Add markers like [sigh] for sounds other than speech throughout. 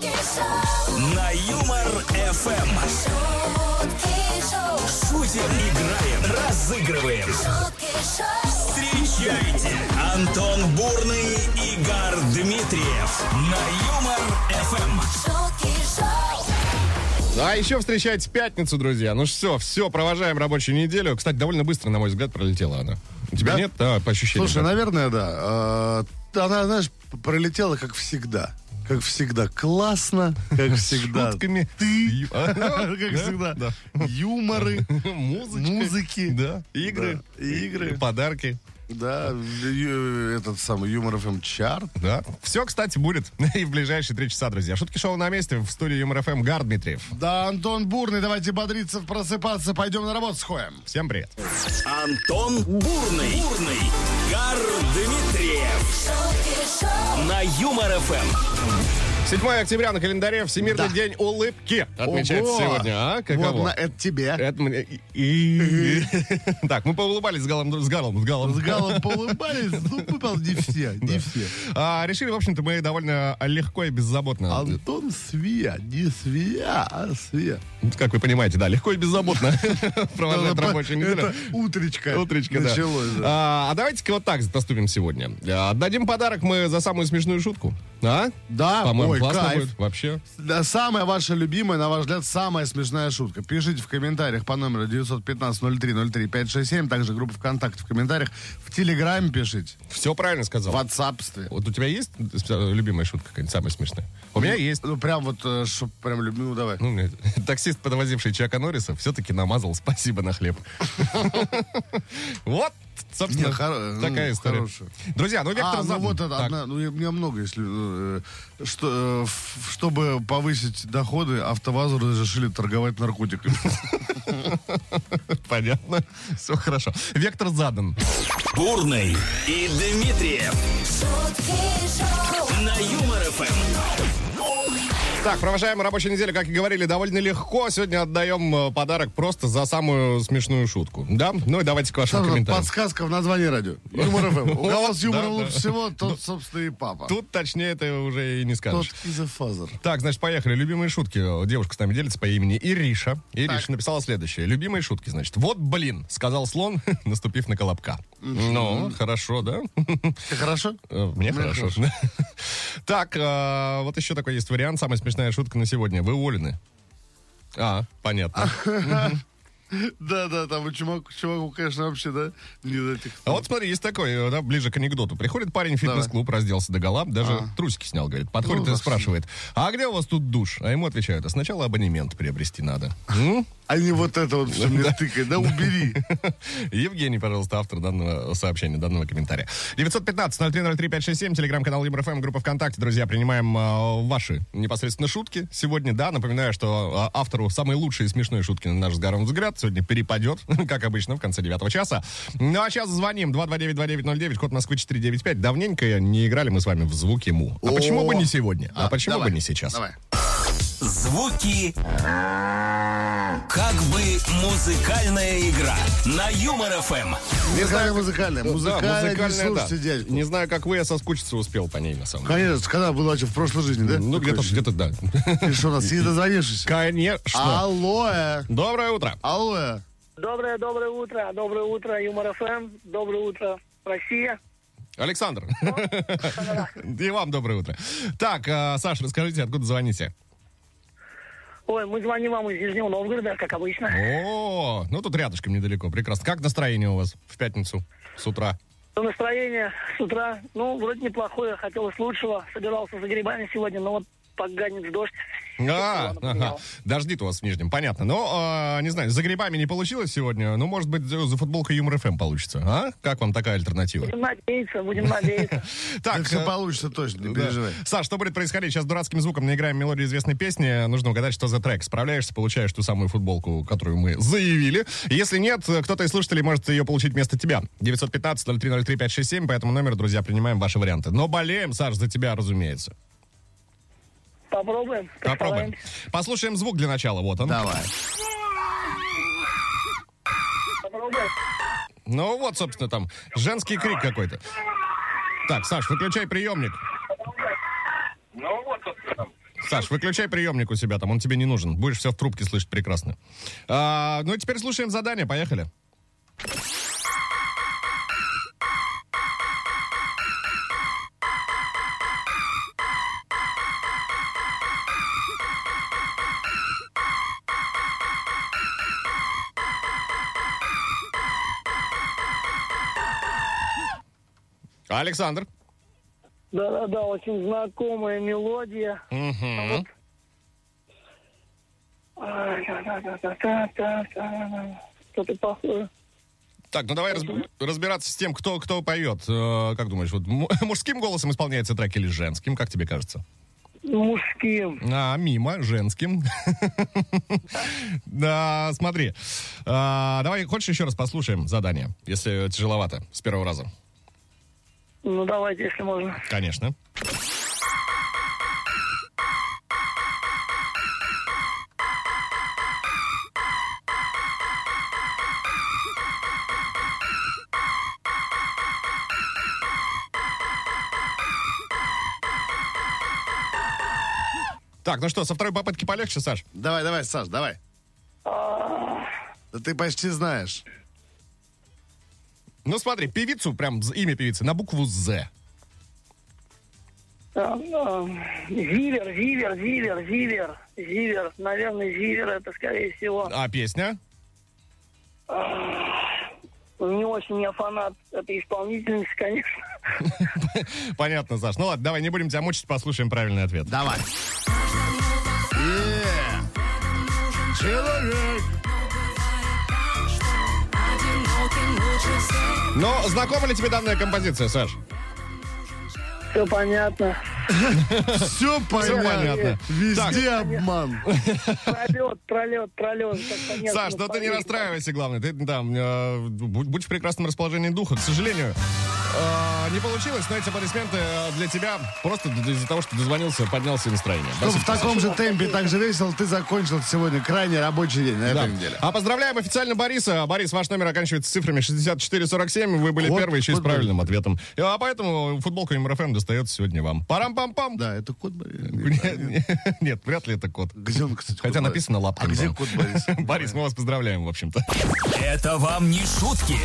На Юмор ФМ. Шутим, играем, разыгрываем. Встречайте Антон Бурный, Игорь Дмитриев на Юмор ФМ. А еще встречайте пятницу, друзья. Ну что, все, провожаем рабочую неделю. Кстати, довольно быстро, на мой взгляд, пролетела она. У тебя Да? нет? Да, по ощущениям. Слушай, да. наверное, да. Э, Она, знаешь, пролетела как всегда. Как всегда. Классно, как [laughs] всегда. Шутками. Ты. [laughs] Как да, всегда. да. Юморы. [laughs] Музыки. Да. Игры. Игры. Подарки. Да, ю- этот самый Юмор ФМ чарт. Да. Все, кстати, будет и в ближайшие три часа, друзья. Шутки шоу на месте в студии Юмор ФМ Гар Дмитриев. Да, Антон Бурный, давайте бодриться, просыпаться, пойдем на работу сходим. Всем привет. Антон Бурный. Бурный. Гар Дмитриев. На Юмор ФМ. 7 октября на календаре Всемирный Да. день улыбки отмечается Ого! сегодня. А, каково? Вот на это тебе. Это мне... и- [laughs] Так, мы поулыбались с Галом, с Галом, с Галом. С Галом [laughs] поулыбались, ну, выпал не все, не все. А, решили, в общем-то, мы довольно легко и беззаботно. Антон Свия, не Свия, а Свия. Как вы понимаете, да, легко и беззаботно [laughs] провожать Это рабочую неделю. Это утречко. Утречка, да. началось. А, а давайте-ка вот так поступим сегодня. А, Отдадим подарок мы за самую смешную шутку. А? Да, По-моему, классно кайф. будет. Вообще. Да, самая ваша любимая, на ваш взгляд, самая смешная шутка. Пишите в комментариях по номеру 915-0303-567, также группа ВКонтакте в комментариях. В Телеграме пишите, Все правильно в сказал. WhatsAppстве. Вот у тебя есть любимая шутка какая-нибудь, самая смешная? У меня есть. Ну, прям вот, э, чтоб прям любимый, ну, давай. Ну, [laughs] таксист, подвозивший Чака Норриса, все-таки намазал спасибо на хлеб. [laughs] Вот, собственно, Не, хоро- такая ну, история. хорошая. Друзья, ну Вектор А, ну Задан. вот это одна, ну, у меня много, если, э, что, э, чтобы повысить доходы, АвтоВАЗу разрешили торговать наркотиками. Понятно. Все хорошо. Вектор задан. Бурный и Дмитриев. На Юмор FM. Так, провожаем рабочую неделю, как и говорили, довольно легко. Сегодня отдаем э, подарок просто за самую смешную шутку. Да? Ну и давайте к вашим комментариям. Подсказка в названии радио. Юмор FM. У кого с юмором лучше всего, тот, собственно, и папа. Тут точнее это уже и не Тот скажешь. Is a father. Так, значит, поехали. Любимые шутки. Девушка с нами делится по имени Ириша. Ириша написала следующее. Любимые шутки, значит. Вот, блин, сказал слон, [laughs] наступив на колобка. Ну, хорошо, да? Хорошо? Э, Мне хорошо. [laughs] Так, э, вот еще такой есть вариант. Самая смешная шутка на сегодня. Вы уволены. А, понятно. [laughs] Да, да, там чуваку, чуваку, конечно, вообще, да, не до этих. А вот смотри, есть такой, да, ближе к анекдоту. Приходит парень в фитнес-клуб, разделся до гола, даже А. трусики снял, говорит. Подходит Ну, и спрашивает, а где у вас тут душ? А ему отвечают, а сначала абонемент приобрести надо. [laughs] А не вот это вот все мне тыкает, да, убери. [laughs] Евгений, пожалуйста, автор данного сообщения, данного комментария. 915-0303-567, телеграм-канал ЮморФМ, группа ВКонтакте. Друзья, принимаем э, ваши непосредственно шутки сегодня. Да, напоминаю, что э, автору самой лучшей и смешной шутки, на наш взгляд, взгляд сегодня перепадет, [laughs] как обычно, в конце девятого часа. Ну, а сейчас звоним. 229-2909, код Москвы 495. Давненько не играли мы с вами в звуки му. А О! почему бы не сегодня? А, А, почему давай, бы не сейчас? Давай. Звуки. Как бы музыкальная игра. На Юмор ФМ. Не знаю, музыкальная. Да, Музыкальная, не музыкальная, да. слушайте дядьку. Не знаю, как вы, я соскучиться успел по ней, на самом деле. Конечно, когда было вообще в прошлой жизни, да? Ну, где-то, где-то, да. Ты что, у нас не дозвонившись? Конечно. Алло, Доброе утро. алло. Доброе, доброе утро, доброе утро, Юмор ФМ, доброе утро, Россия. Александр. [laughs] И вам доброе утро. Так, э, Саша, расскажите, откуда звоните? Ой, мы звоним вам из Нижнего Новгорода, как обычно. О, ну тут рядышком недалеко, прекрасно. Как настроение у вас в пятницу с утра? То настроение с утра, ну, вроде неплохое, хотелось лучшего. Собирался за грибами сегодня, но вот поганец дождь. А, ага. Дождит у вас в Нижнем, понятно. Но, э, не знаю, за грибами не получилось сегодня, ну, может быть, за футболкой Юмор ФМ получится, а? Как вам такая альтернатива? Будем надеяться, будем надеяться. [laughs] Так, все э, получится точно, не переживай. Саш, что будет происходить? Сейчас дурацким звуком наиграем мелодию известной песни. Нужно угадать, что за трек. Справляешься, получаешь ту самую футболку, которую мы заявили. Если нет, кто-то из слушателей может ее получить вместо тебя. 915-0303-567. По этому номеру, друзья, принимаем ваши варианты. Но болеем, Саш, за тебя, разумеется. Попробуем. Попробуем. Послушаем звук для начала. Вот он. Давай. Попробуем. Ну вот, собственно, там женский крик какой-то. Так, Саш, выключай приемник. Саш, выключай приемник у себя, там он тебе не нужен. Будешь все в трубке слышать прекрасно. А, ну и теперь слушаем задание, поехали. Александр. Да-да-да, очень знакомая мелодия. Да-да-да-да-да-да-да. Что-то похоже. Так, ну давай разб- разбираться с тем, кто, кто поет. Э, как думаешь, вот [laughs] мужским голосом исполняется трек или женским? Как тебе кажется? Мужским. А, мимо, женским. [laughs] Да, смотри. А, Давай, хочешь еще раз послушаем задание, если тяжеловато, с первого раза? Ну, давайте, если можно. Конечно. Так, ну что, со второй попытки полегче, Саш? Давай, давай, Саш, давай. Да ты почти знаешь. Ну смотри, певицу, прям имя певицы, на букву «З». А, а, Зивер, Зивер, Зивер, Зивер, Зивер. Наверное, Зивер это, скорее всего. А песня? Не очень я фанат этой исполнительницы, конечно. [laughs] Понятно, Саш. Ну ладно, давай не будем тебя мучить, послушаем правильный ответ. Давай. Человек. Но знакома ли тебе данная композиция, Саш? Все понятно. Все понятно. Везде обман. Пролет, пролет, пролет. понятно, Саш, ну ты не расстраивайся, главное. Ты там э, будь, будь в прекрасном расположении духа. К сожалению, э, не получилось, но эти аплодисменты э, для тебя просто из-за того, что дозвонился, поднялся настроение. Чтобы в таком же темпе, так же весело, ты закончил сегодня крайне рабочий день на Да. этой неделе. А поздравляем официально Бориса. Борис, ваш номер оканчивается цифрами 6447. Вы были Вот, первые еще и с правильным ответом. А поэтому футболка МРФМ достается сегодня вам. Парам-пам-пам. Да, это кот Борис. [laughs] Нет, нет, вряд ли это кот. Где он, кстати, Хотя написано лапкой. А где кот Борис? [laughs] Борис, мы вас поздравляем, в общем-то. Это вам не шутки.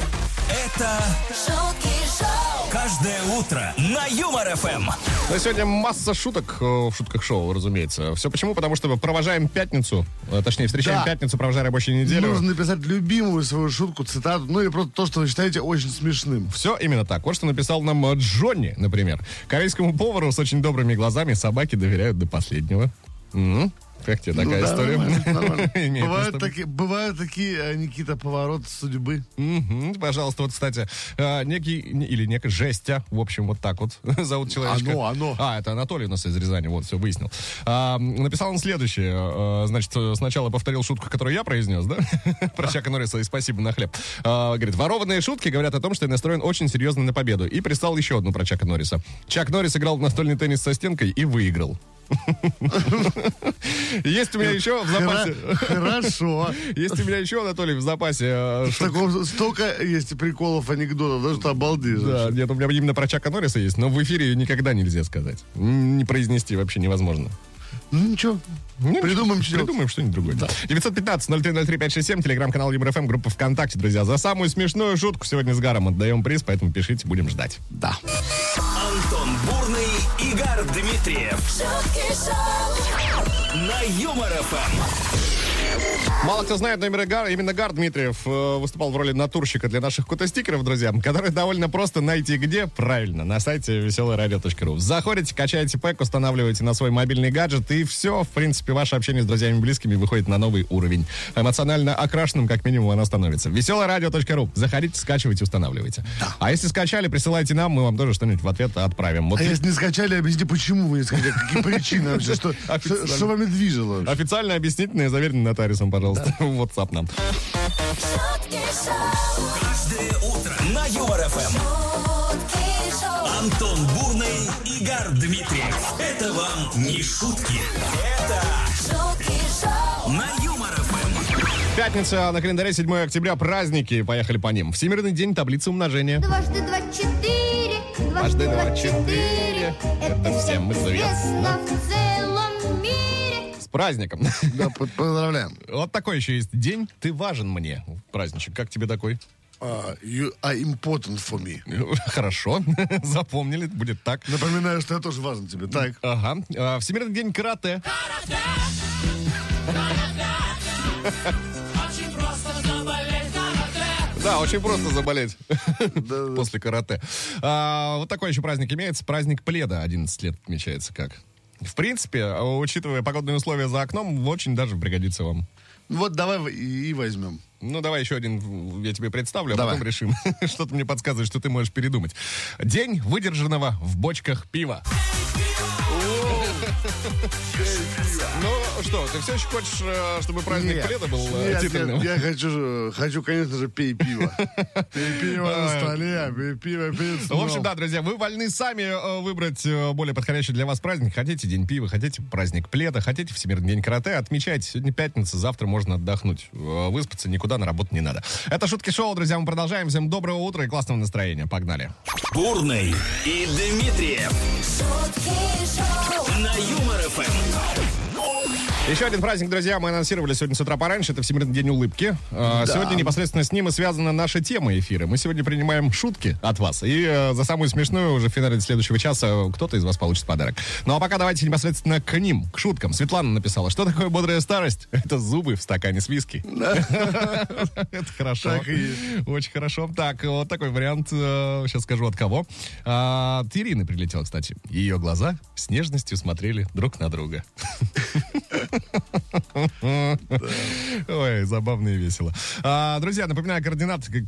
Это шутки шоу, каждое утро на Юмор ФМ. Но сегодня масса шуток э, в шутках шоу, разумеется. Все почему? Потому что мы провожаем пятницу, э, точнее, встречаем Да. пятницу, провожая рабочую неделю. Нужно написать любимую свою шутку, цитату, ну или просто то, что вы считаете очень смешным. Все именно так. Вот что написал нам э, Джонни, например. Корейскому повару с очень добрыми глазами собаки доверяют до последнего. М? Как тебе такая Ну история? нормально, [laughs] нормально. Бывают такие, бывают такие, э, Никита, повороты судьбы. Мгм. Пожалуйста, вот, кстати, э, некий, не- или некий Жестя, в общем, вот так вот [laughs] зовут человечка. Оно, оно. А, это Анатолий у нас из Рязани, вот, все, выяснил. А, написал он следующее, э, значит, сначала повторил шутку, которую я произнес, да, [laughs] про Чака Норриса, и спасибо на хлеб. А, Говорит, ворованные шутки говорят о том, что я настроен очень серьезно на победу. И прислал еще одну про Чака Норриса. Чак Норрис играл в настольный теннис со стенкой и выиграл. Есть у меня еще в запасе... Хорошо. Есть у меня еще, Анатолий, в запасе э, В таком- столько есть приколов, анекдотов, да, что обалдеешь. Да, нет, у меня именно про Чака Норриса есть, но в эфире никогда нельзя сказать. Не произнести вообще невозможно. Ну ничего, Ну, придумаем что Придумаем что-нибудь другое. 915-0303-567, телеграм-канал ЮбрФМ, группа ВКонтакте, друзья. За самую смешную шутку сегодня с Гаром отдаем приз, поэтому пишите, будем ждать. Да. Антон Бурный, Игорь Дмитриев на Юмор ФМ. Мало кто знает, но именно Гар, именно Гар Дмитриев э, выступал в роли натурщика для наших котостикеров, друзья, которые довольно просто найти где? Правильно, на сайте веселорадио.ру. Заходите, качаете пэк, устанавливаете на свой мобильный гаджет, и все, в принципе, ваше общение с друзьями и близкими выходит на новый уровень. Эмоционально окрашенным, как минимум, оно становится. Веселорадио.ру. Заходите, скачивайте, устанавливайте. А если скачали, присылайте нам, мы вам тоже что-нибудь в ответ отправим. Вот А если не скачали, объясните, почему вы не скачали, какие причины вообще, что, [laughs] что, что вами движило? Официально объяснительные, заверенные нотариусом, пожалуйста, в WhatsApp нам. шутки шоу, Каждое утро на Юмор ФМ. шутки шоу, Антон Бурный, Игорь Дмитриев. Это вам не шутки. Это шутки шоу, на Юмор ФМ. Пятница на календаре 7 октября. Праздники. Поехали по ним. Всемирный день таблицы умножения. Дважды два четыре, Дважды два четыре, это всем известно. в целом. Праздником. Да, поздравляем. Вот такой еще есть день. Ты важен мне. Праздничек. Как тебе такой? А, you are important for me. [laughs] Хорошо. [laughs] Запомнили. Будет так. Напоминаю, что я тоже важен тебе. Так. Ага. А, Всемирный день карате. Да, очень просто заболеть [laughs] после карате. А, Вот такой еще праздник имеется. Праздник пледа 11 лет отмечается как. В принципе, учитывая погодные условия за окном, очень даже пригодится вам. Вот давай и, возьмем. Ну, давай еще один я тебе представлю, а Давай. потом решим. [laughs] Что-то мне подсказывает, что ты можешь передумать. День выдержанного в бочках пива. Ну что, ты все еще хочешь, э, чтобы праздник Нет. пледа был э, Нет, нет, титульным? я хочу, хочу, конечно же, пей пиво. [laughs] Пей пиво на столе, пей пиво перед В общем, сном. да, друзья, вы вольны сами э, выбрать более подходящий для вас праздник. Хотите день пива, хотите праздник пледа, хотите Всемирный день карате, отмечайте. Сегодня пятница, завтра можно отдохнуть. Выспаться никуда на работу не надо. Это Шутки Шоу, друзья, мы продолжаем. Всем доброго утра и классного настроения. Погнали. Бурный и Дмитриев шутки шоу, на Юмор ФМ. Еще один праздник, друзья, мы анонсировали сегодня с утра пораньше. Это Всемирный день улыбки. Э, Сегодня непосредственно с ним и связана наша тема эфира. Мы сегодня принимаем шутки от вас. И э, за самую смешную уже в финале следующего часа кто-то из вас получит подарок. Ну а пока давайте непосредственно к ним, к шуткам. Светлана написала, что такое бодрая старость? [laughs] Это зубы в стакане с виски. [laughs] [laughs] Это хорошо. Очень хорошо. Так, вот такой вариант. Сейчас скажу от кого. А, От Ирины прилетел, кстати. Ее глаза с нежностью смотрели друг на друга. [laughs] Ой, забавно и весело. А, друзья, напоминаю, координаты...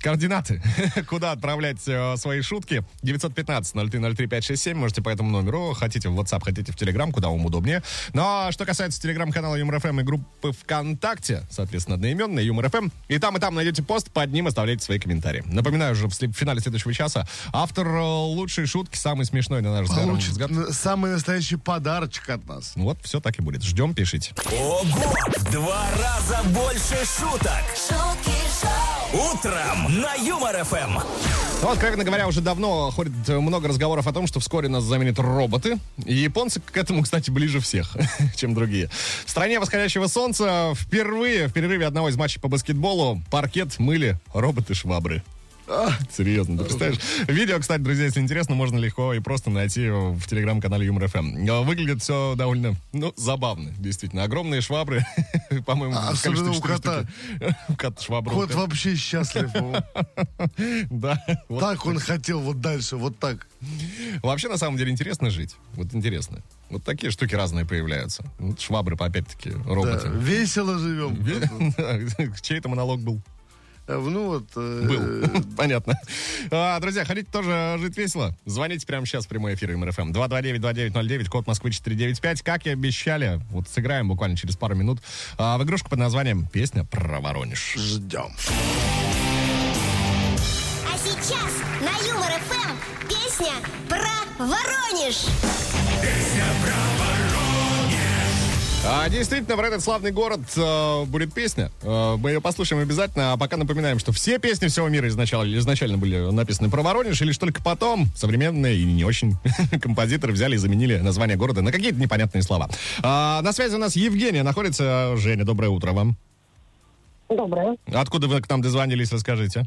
Координаты, [laughs] куда отправлять э, свои шутки. 915-0303-567. Можете по этому номеру. Хотите в WhatsApp, хотите в Telegram, куда вам удобнее. Но что касается телеграм-канала Юмор ФМ и группы ВКонтакте, соответственно, одноименная Юмор ФМ, и там, и там найдете пост, под ним оставляйте свои комментарии. Напоминаю уже в в финале следующего часа автор э, лучшей шутки, самый смешной, на наш взгляд. Получит взгляд. самый настоящий подарочек от нас. Вот, все так и будет. Ждем, пишите. Ого! Два раза больше шуток. шутки Утром на Юмор ФМ. Ну, откровенно говоря, уже давно ходит э, много разговоров о том, что вскоре нас заменят роботы. И японцы к этому, кстати, ближе всех, [laughs] чем другие. В стране восходящего солнца впервые в перерыве одного из матчей по баскетболу паркет мыли роботы-швабры. Серьезно, ты представляешь? Видео, кстати, друзья, если интересно, можно легко и просто найти в телеграм-канале Юмор ФМ. Выглядит все довольно, ну, забавно, действительно. Огромные швабры, [laughs] по-моему, А особенно у кота. [laughs] У кота швабра. Кот вообще счастлив. [laughs] Да. Так он хотел вот дальше, вот так. Вообще, на самом деле, интересно жить. Вот интересно. Вот такие штуки разные появляются. Швабры, опять-таки, Да, роботы. Весело живем. Чей это монолог был? Э, Ну вот. э, Был. [laughs] Понятно. А, друзья, хотите тоже жить весело? Звоните прямо сейчас в прямой эфир МРФМ. 229-2909, код Москвы 495. Как и обещали, вот сыграем буквально через пару минут а, в игрушку под названием «Песня про Воронеж». Ждем. А сейчас на Юмор ФМ песня про Воронеж. А, действительно, про этот славный город э, будет песня. Э, мы ее послушаем обязательно. А пока напоминаем, что все песни всего мира изначально, изначально были написаны про Воронеж, и лишь только потом современные и не очень [laughs] композиторы взяли и заменили название города на какие-то непонятные слова. А, на связи у нас Евгения находится. Женя, доброе утро вам. Доброе. Откуда вы к нам дозвонились, расскажите.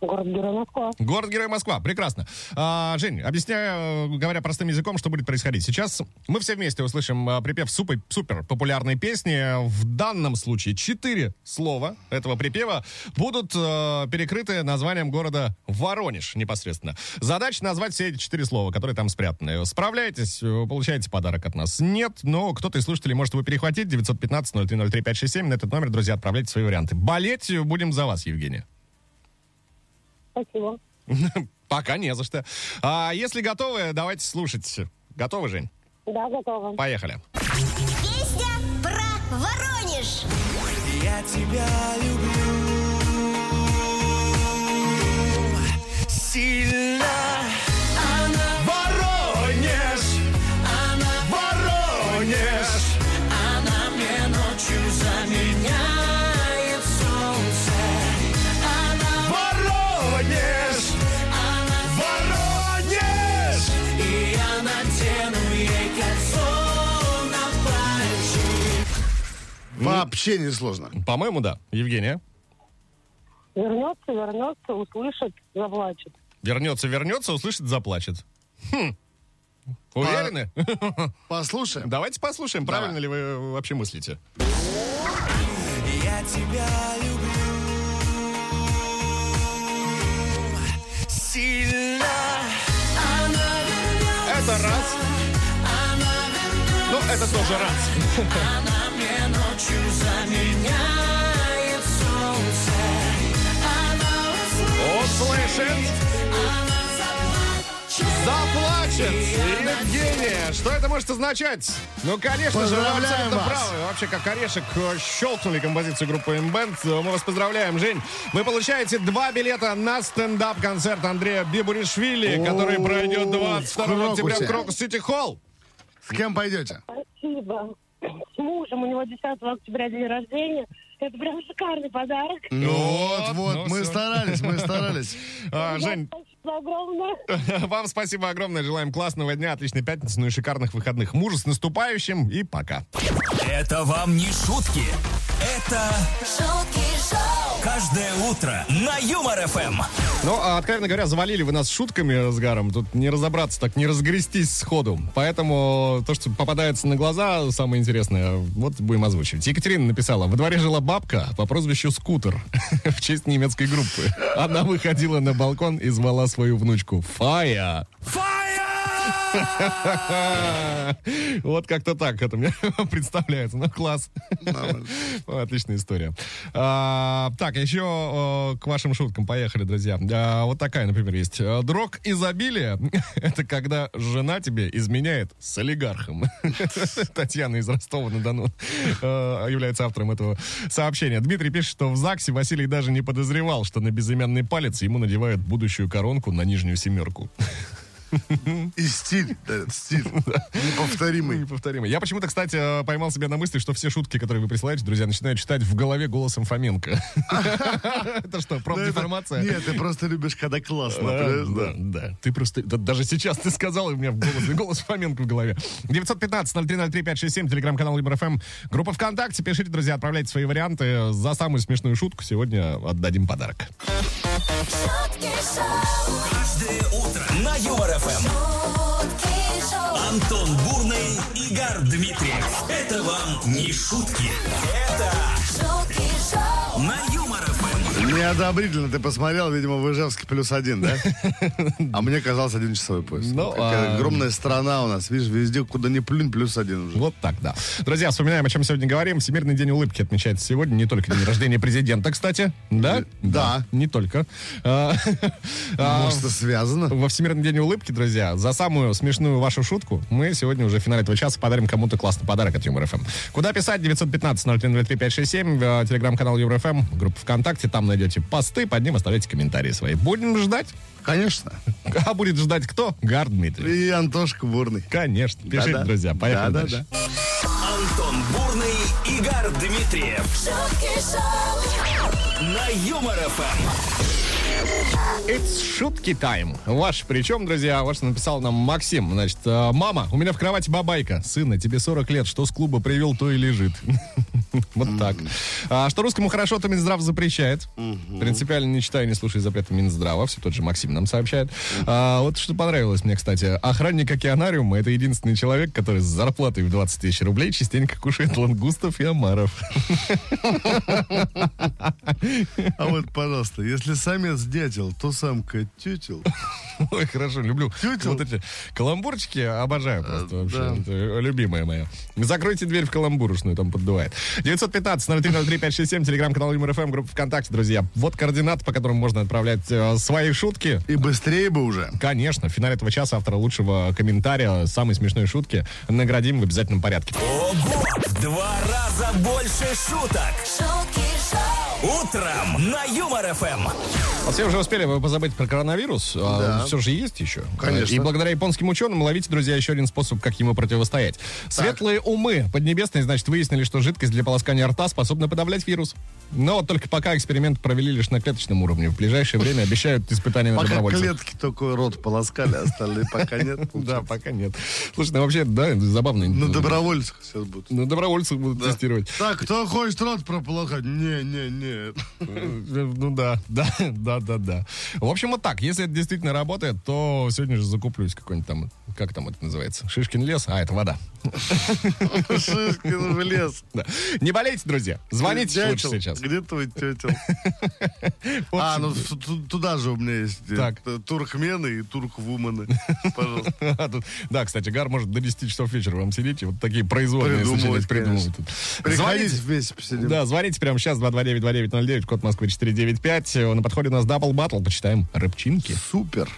Город-герой Москва. Город-герой Москва, прекрасно. А, Жень, объясняю, э, говоря простым языком, что будет происходить. Сейчас мы все вместе услышим а, припев супер, супер популярной песни. В данном случае четыре слова этого припева будут э, перекрыты названием города Воронеж непосредственно. Задача назвать все эти четыре слова, которые там спрятаны. Справляетесь, э, получаете подарок от нас. Нет, но кто-то из слушателей может его перехватить. 915-0303-567. На этот номер, друзья, отправляйте свои варианты. Болеть будем за вас, Евгения. Спасибо. [laughs] Пока не за что. А если готовы, давайте слушать. Готовы, Жень? Да, готова. Поехали. Песня про Воронеж. Я тебя люблю сильно. Вообще не сложно. По-моему, да. Евгения? Вернется, вернется, услышит, заплачет. Вернется, вернется, услышит, заплачет. Хм. Уверены? Послушаем. Давайте послушаем, правильно ли вы вообще мыслите. Я тебя люблю сильно. Это раз. Ну, это тоже раз. Ночью заменяет солнце. Она Услышит, заплачет. Евгения, что это может означать? Ну, конечно же, вы абсолютно вас. правы. Вообще, как орешек, э, щелкнули композицию группы M-Band. Мы вас поздравляем, Жень. Вы получаете два билета на стендап-концерт Андрея Бибуришвили, который пройдет 22 в октября в. Крокус Сити Холл. С кем пойдете? Спасибо. С мужем, у него 10 октября день рождения. Это прям шикарный подарок. Вот, вот, ну мы всё. старались, мы старались. [laughs] А, Жень, Спасибо огромное. [laughs] вам спасибо огромное. Желаем классного дня, отличной пятницы, ну и шикарных выходных. Мужа с наступающим и пока. Это вам не шутки. Это шутки шоу, каждое утро на Юмор ФМ. Ну, а, откровенно говоря, завалили вы нас шутками с Гаром. Тут не разобраться, так не разгрестись сходу. Поэтому то, что попадается на глаза, самое интересное, вот будем озвучивать. Екатерина написала, во дворе жила бабка по прозвищу Скутер [laughs] в честь немецкой группы. Она выходила на балкон и звала свою внучку Фая. Вот как-то так это мне [laughs] представляется. Ну, класс. Отличная история. А, Так, еще э, к вашим шуткам поехали, друзья. А, Вот такая, например, есть. Дрог изобилия — это когда жена тебе изменяет с олигархом. [laughs] Татьяна из Ростова-на-Дону является автором этого сообщения. Дмитрий пишет, что в ЗАГСе Василий даже не подозревал, что на безымянный палец ему надевают будущую коронку на нижнюю семерку. И стиль, да, стиль. Неповторимый. Неповторимый. Я почему-то, кстати, э, поймал себя на мысли, что все шутки, которые вы присылаете, друзья, начинают читать в голове голосом Фоменко. [laughs] Это что, Ну, профдеформация? Нет, ты просто любишь, когда классно. Да, да. Ты просто... да даже сейчас ты сказал, и у меня в голос, голос Фоменко в голове. 915-0303-567, телеграм-канал Юмор FM, группа ВКонтакте. Пишите, друзья, отправляйте свои варианты. За самую смешную шутку сегодня отдадим подарок. Каждое утро FM. Антон Бурный, Игорь Дмитриев. Это вам не шутки. Это Неодобрительно ты посмотрел, видимо, в Ижевске плюс один, да? [laughs] А мне казалось один часовой пояс. Ну, Какая а- огромная страна у нас. Видишь, везде, куда ни плюнь, плюс один уже. Вот так, да. Друзья, вспоминаем, о чем сегодня говорим. Всемирный день улыбки отмечается сегодня. Не только день рождения президента, кстати. Да? Да. Не только. А, а, Может, это связано? Во Всемирный день улыбки, друзья, за самую смешную вашу шутку мы сегодня уже в финале этого часа подарим кому-то классный подарок от Юмор ФМ. Куда писать? 915-0303-567, э, телеграм-канал Юмор ФМ, группа ВКонтакте, там найдете посты, под ним оставляйте комментарии свои. Будем ждать. Конечно. [laughs] А будет ждать кто? Гар Дмитрий. И Антошка Бурный. Конечно. Пишите, Да-да. друзья. Поехали дальше. Да-да-да. Антон Бурный, Игорь Дмитриев. На Юмор ФМ. It's шутки тайм. Ваш причем, друзья, ваш написал нам Максим. Значит, э, мама, у меня в кровати бабайка. Сына, тебе 40 лет, что с клуба привел, то и лежит. [laughs] [laughs] Вот так. А Что русскому хорошо, то Минздрав запрещает. Принципиально не читаю, не слушаю запреты Минздрава. Все тот же Максим нам сообщает. А, Вот что понравилось мне, кстати. Охранник океанариума — это единственный человек, который с зарплатой в 20 тысяч рублей частенько кушает лангустов и омаров. А вот, пожалуйста, если самец дятел, то самка тютел. Ой, хорошо, люблю. Тютел. Вот эти каламбурчики обожаю просто вообще. да. Это любимая моя. Закройте дверь в каламбурочную, там поддувает. 915-0303-567, телеграм-канал Юмор ФМ, группа ВКонтакте, друзья. Вот координаты, по которым можно отправлять э, свои шутки. И быстрее бы уже. Конечно, в финале этого часа автора лучшего комментария, самой смешной шутки, наградим в обязательном порядке. Ого! В два раза больше шуток. шутки шоу, Утром на Юмор Все уже успели вы позабыть про коронавирус, а все же есть еще. Конечно. И благодаря японским ученым ловите, друзья, еще один способ, как ему противостоять. Светлые умы Поднебесные, значит, выяснили, что жидкость для полоскания рта способна подавлять вирус. Но вот только пока эксперимент провели лишь на клеточном уровне. В ближайшее время обещают испытания на Пока добровольцах. клетки только рот полоскали, остальные пока нет. [laughs] Да, пока нет. Слушай, ну вообще, да, забавно. На добровольцах сейчас будут. На добровольцах будут тестировать. Так, кто хочет рот прополоскать? Не, не, не. Ну да, [laughs] да, да, да, да. В общем, вот так. Если это действительно работает, то сегодня же закуплюсь какой-нибудь там, как там это называется? Шишкин лес? А, это вода. [laughs] Шишкин в лес. Да. Не болейте, друзья. Звоните лучше сейчас. Где твой тетел? [laughs] А, ну ту- ту- туда же у меня есть э, Так. т- туркмены и турквумены. [laughs] Пожалуйста. а тут- Да, кстати, Гар может до 10 часов вечера вам сидеть и вот такие Придумывать, сочинять, придумывать. Приходите Звоните. вместе посидим. Да, звоните прямо сейчас 229-2909, код Москвы 495. На подходе у нас дабл баттл, почитаем рыбчинки. Супер.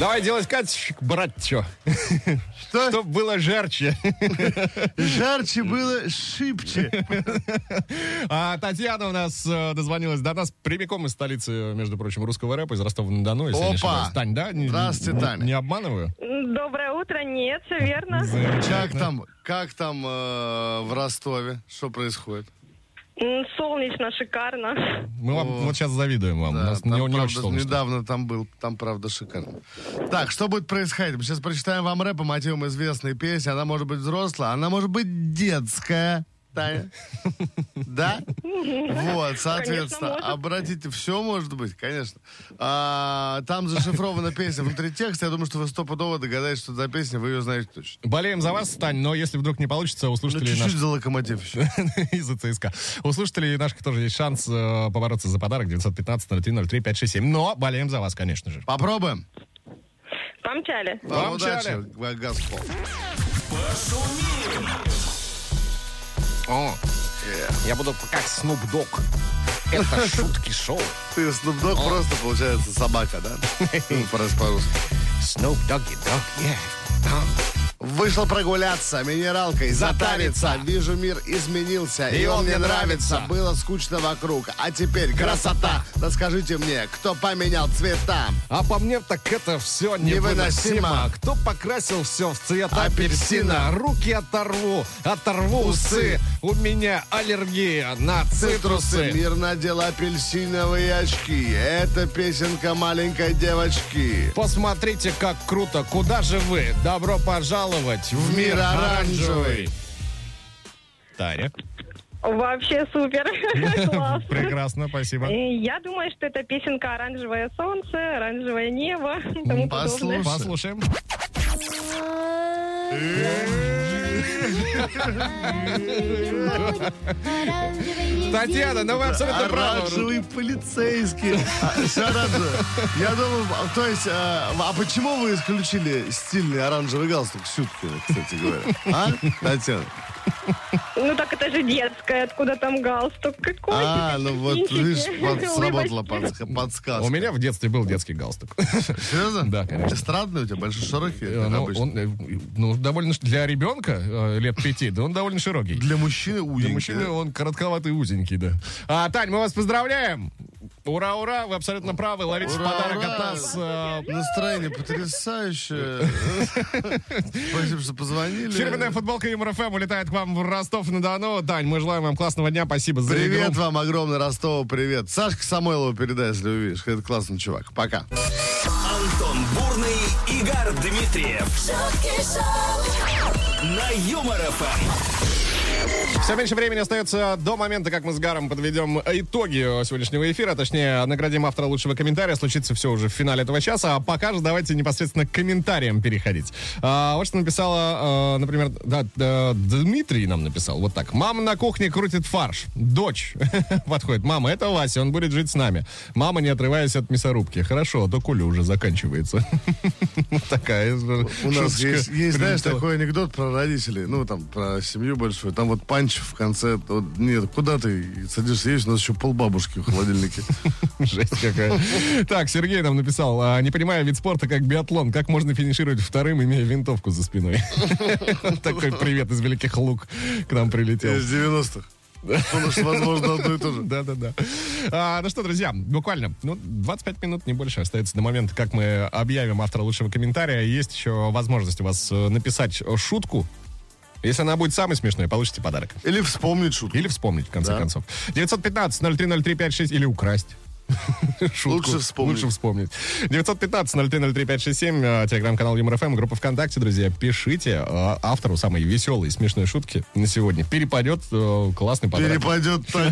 Давай делать катчик, брать чё. Что? [laughs] Чтоб было жарче. Жарче было шибче. А Татьяна у нас э, дозвонилась до нас прямиком из столицы, между прочим, русского рэпа, из Ростова-на-Дону, если не Опа! ошибаюсь. Тань, да? Не- Здравствуйте, не- Таня. Не обманываю? Доброе утро. Нет, все верно. Как там, как там э, в Ростове? Что происходит? Солнечно, шикарно. Мы вам вот сейчас завидуем вам. У Да, нас там, не, не правда, очень солнечно. недавно там был, там правда шикарно. Так, что будет происходить? Мы сейчас прочитаем вам рэп по мотивам известной песни. Она может быть взрослая, она может быть детская. Таня? [laughs] Да? Вот, соответственно, обратите, все может быть, конечно. А, там зашифрована песня внутри текста. Я думаю, что вы стопудово догадаетесь, что за песня, вы ее знаете точно. Болеем за вас, Тань, но если вдруг не получится, у Ну, слушателей чуть-чуть наших... за локомотив еще. [laughs] из-за ЦСКА. У слушателей наших тоже есть шанс э, побороться за подарок 915-0303-567. Но болеем за вас, конечно же. Попробуем. Помчали. Вам Помчали. удачи, Газпол. О, я буду как Снуп Дог. Это [laughs] шутки шоу. Ты Snoop Dogg просто, получается, собака, да? [laughs] Ну, По-русски. Снуп Доги Дог, Вышел прогуляться, минералкой затариться. Вижу, мир изменился, и он мне нравится. Было скучно вокруг, а теперь красота. Да скажите мне, кто поменял цвета? А по мне так это все Невыносимо. невыносимо. Кто покрасил все в цвет Апельсина. апельсина? Руки оторву, оторву усы. У меня аллергия на цитрусы. Мир надел апельсиновые очки. Это песенка маленькой девочки. Посмотрите, как круто. Куда же вы? Добро пожаловать в мир оранжевый. Таня. Вообще супер. [laughs] Класс. Прекрасно, спасибо. Э, Я думаю, что это песенка «Оранжевое солнце», «Оранжевое небо» тому. Послушаем. Татьяна, ну вы абсолютно правы. Оранжевый полицейский. Я думаю, а, то есть, а, а почему вы исключили стильный оранжевый галстук Сюткина, кстати говоря? А, Татьяна? Ну так это же детская, откуда там галстук? Какой? А, ну вот, видишь, [laughs] под- сработала подск- подсказка. У меня в детстве был детский галстук. Серьезно? Да, конечно. Эстрадный у тебя, большой, широкий, Э, как Ну, обычно. он, э, ну, довольно ш- для ребенка э, лет пяти, да он довольно широкий. Для мужчины Для узенький. мужчины да? он коротковатый, узенький, да. А, Тань, мы вас поздравляем! Ура, ура, вы абсолютно правы. Ловите Ура, подарок ура. от нас. э, [laughs] Настроение потрясающее. [laughs] Спасибо, что позвонили. Фирменная футболка Юмор ФМ улетает к вам в Ростов-на-Дону. Тань, мы желаем вам классного дня. Спасибо за Привет игру. вам огромный, Ростова, привет. Сашка Самойлова передай, если увидишь. Это классный чувак. Пока. Антон Бурный, Игорь Дмитриев. На Юмор ФМ. Все меньше времени остается до момента, как мы с Гаром подведем итоги сегодняшнего эфира. Точнее, наградим автора лучшего комментария. Случится все уже в финале этого часа. А пока же давайте непосредственно к комментариям переходить. А, вот что написала, а, например, да, да, Дмитрий нам написал. Вот так. Мама на кухне крутит фарш. Дочь [laughs] подходит. Мама, это Вася, он будет жить с нами. Мама, не отрываясь от мясорубки. Хорошо, а то Коля уже заканчивается. [laughs] Вот такая У нас есть, знаешь, такой анекдот про родителей, ну, там, про семью большую. Там вот Панч в конце. Вот, нет, куда ты садишься есть? У нас еще полбабушки в холодильнике. [laughs] Жесть какая. Так, Сергей нам написал, «А, не понимаю вид спорта как биатлон. Как можно финишировать вторым, имея винтовку за спиной? [laughs] Такой привет из Великих Лук к нам прилетел. Из 90-х. Потому что, возможно, одно и то же. [laughs] Да-да-да. А, ну что, друзья, буквально ну, 25 минут, не больше, остается до момента, как мы объявим автора лучшего комментария. Есть еще возможность у вас э, написать шутку. Если она будет самой смешной, получите подарок. Или вспомнить шутку. Или вспомнить, в конце Да. концов. 915-030356 или украсть. [laughs] Шутку. Лучше вспомнить. Лучше вспомнить. 915-030356, э, телеграм-канал Юмор ФМ, группа ВКонтакте, друзья. Пишите э, автору самой веселой и смешной шутки на сегодня. Перепадет э, классный подарок. Перепадет [laughs] такое,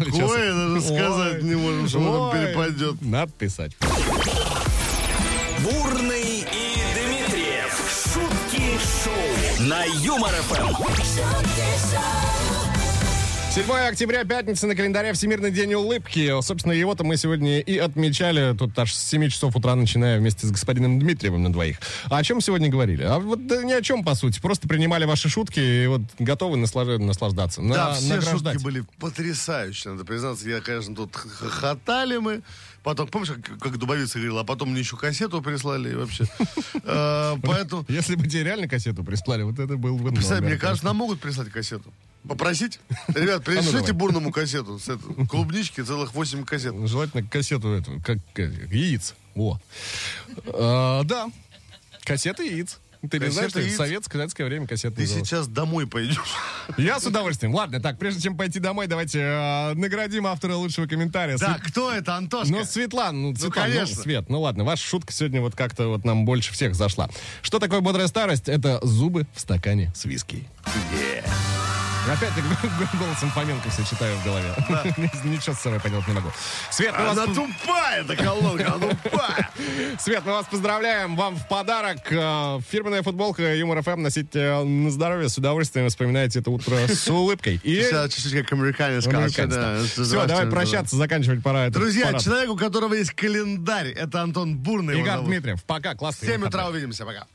даже сказать Ой. не можем, что Ой. перепадет. Надо писать. Бурный на Юмор ФМ. шутки шоу, 7 октября, пятница, на календаре Всемирный день улыбки. Собственно, его-то мы сегодня и отмечали. Тут аж с 7 часов утра, начиная вместе с господином Дмитриевым на двоих. А о чем сегодня говорили? А вот да ни о чем, по сути. Просто принимали ваши шутки и вот готовы наслаж- наслаждаться. Да, на- все награждать. шутки были потрясающие, надо признаться. Я, конечно, тут хохотали мы. Потом, помнишь, как, как Дубовица говорила, а потом мне еще кассету прислали вообще. Э, [laughs] Поэтому, [laughs] Если бы тебе реально кассету прислали, вот это был бы представь, мне кажется, нам могут прислать кассету. Попросить? Ребят, [laughs] пришлите бурному кассету. С этого. Клубнички целых 8 кассет. конечно. Желательно кассету эту, как яиц. О. А, да, кассеты яиц. Ты не знаешь, что в советское, советское время кассеты Ты сейчас домой пойдешь. Я с удовольствием. Ладно, так, прежде чем пойти домой, давайте э, наградим автора лучшего комментария. Да, Свет- кто это, Антошка? Ну, Светлана, ну, Светлана, ну, конечно. Свет, ну ладно, ваша шутка сегодня вот как-то вот нам больше всех зашла. Что такое бодрая старость? Это зубы в стакане с виски. Опять я [laughs] голосом Фоменко все читаю в голове. [laughs] Ничего с собой поделать не могу. Свет, мы вас Она поз- тупая, эта колонка, она тупая. [laughs] Свет, мы вас поздравляем. Вам в подарок э, фирменная футболка Юмор ФМ. Носите на здоровье. С удовольствием вспоминаете это утро с улыбкой. И чуть-чуть как американец да, Все, давай прощаться, заканчивать пора. Друзья, парад. человек, у которого есть календарь, это Антон Бурный. Игорь. Дмитриев. Пока, В классно. 7 утра увидимся, пока.